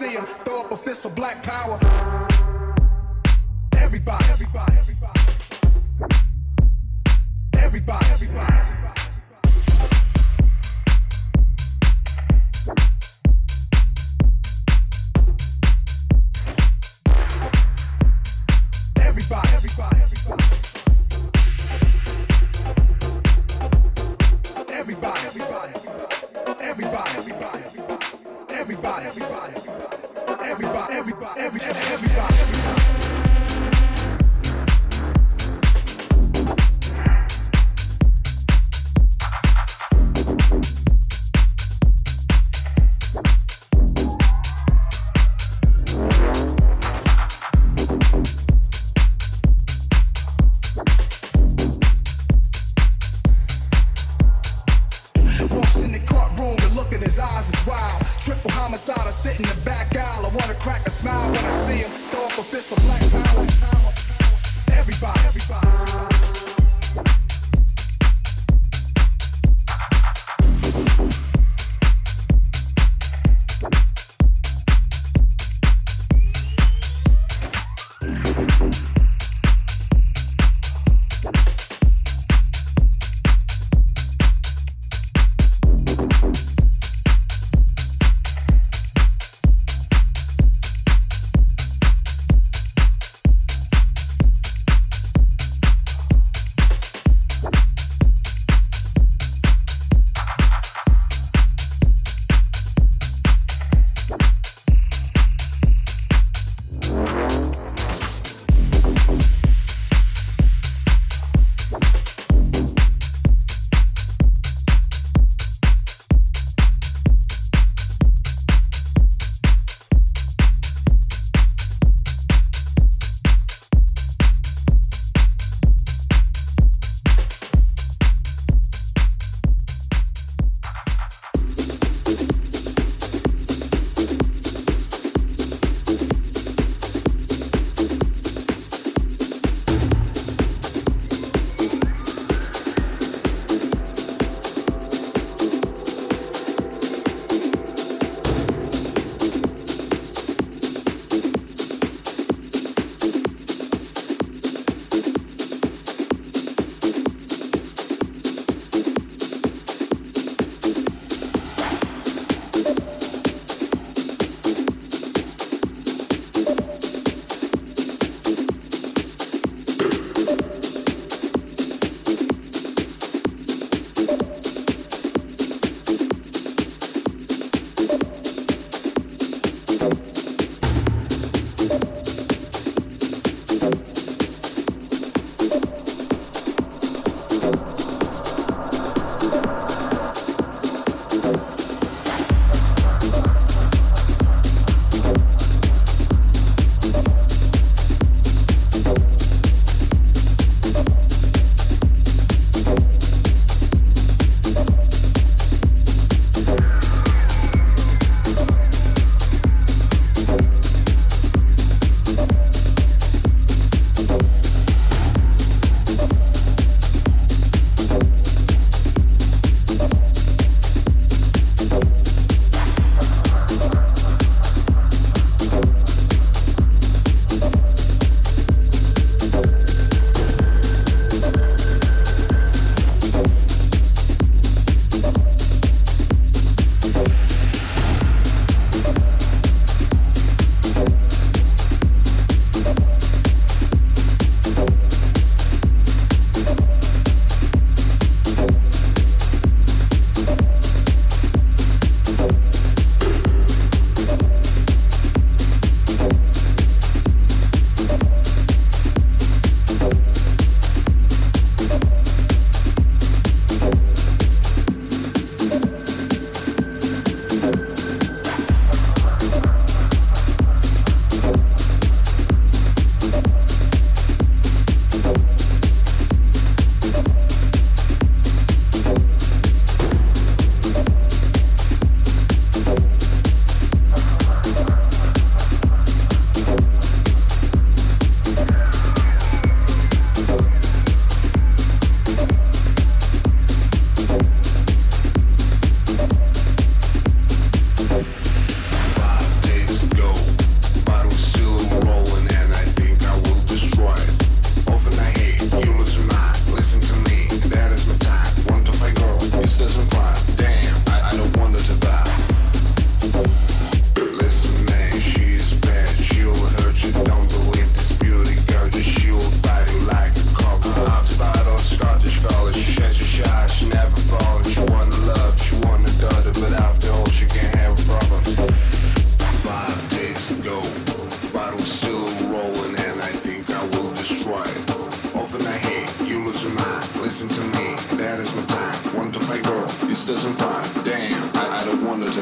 see him throw up a fist of black power. Everybody, everybody, everybody, everybody, everybody.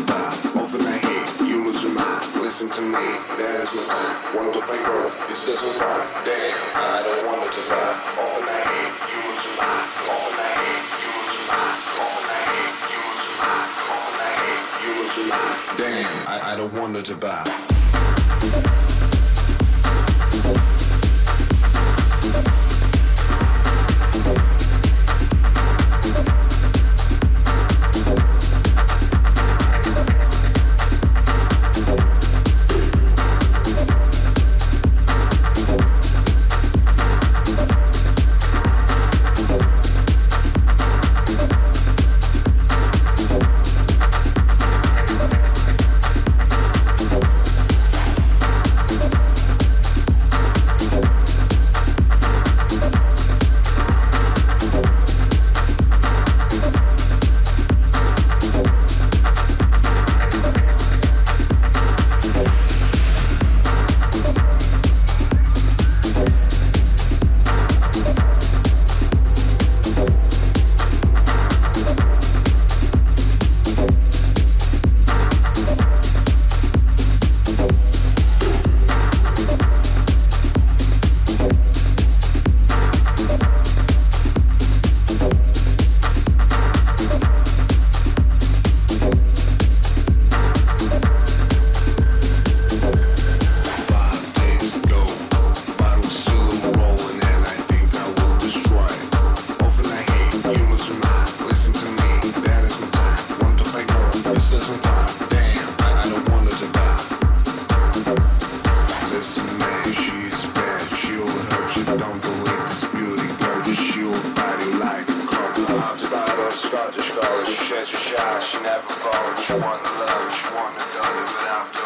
I you lose your mind. Listen to me, is my time. Want to find girl, fly. Damn, I don't want to I hate, you lose your mind. Hate, you lose your mind. Hate, you lose your mind. Hate, you lose your mind. Damn, I, I don't want to buy. start to call her treasure shy. She never followed. She wanted love, she wanna do but after.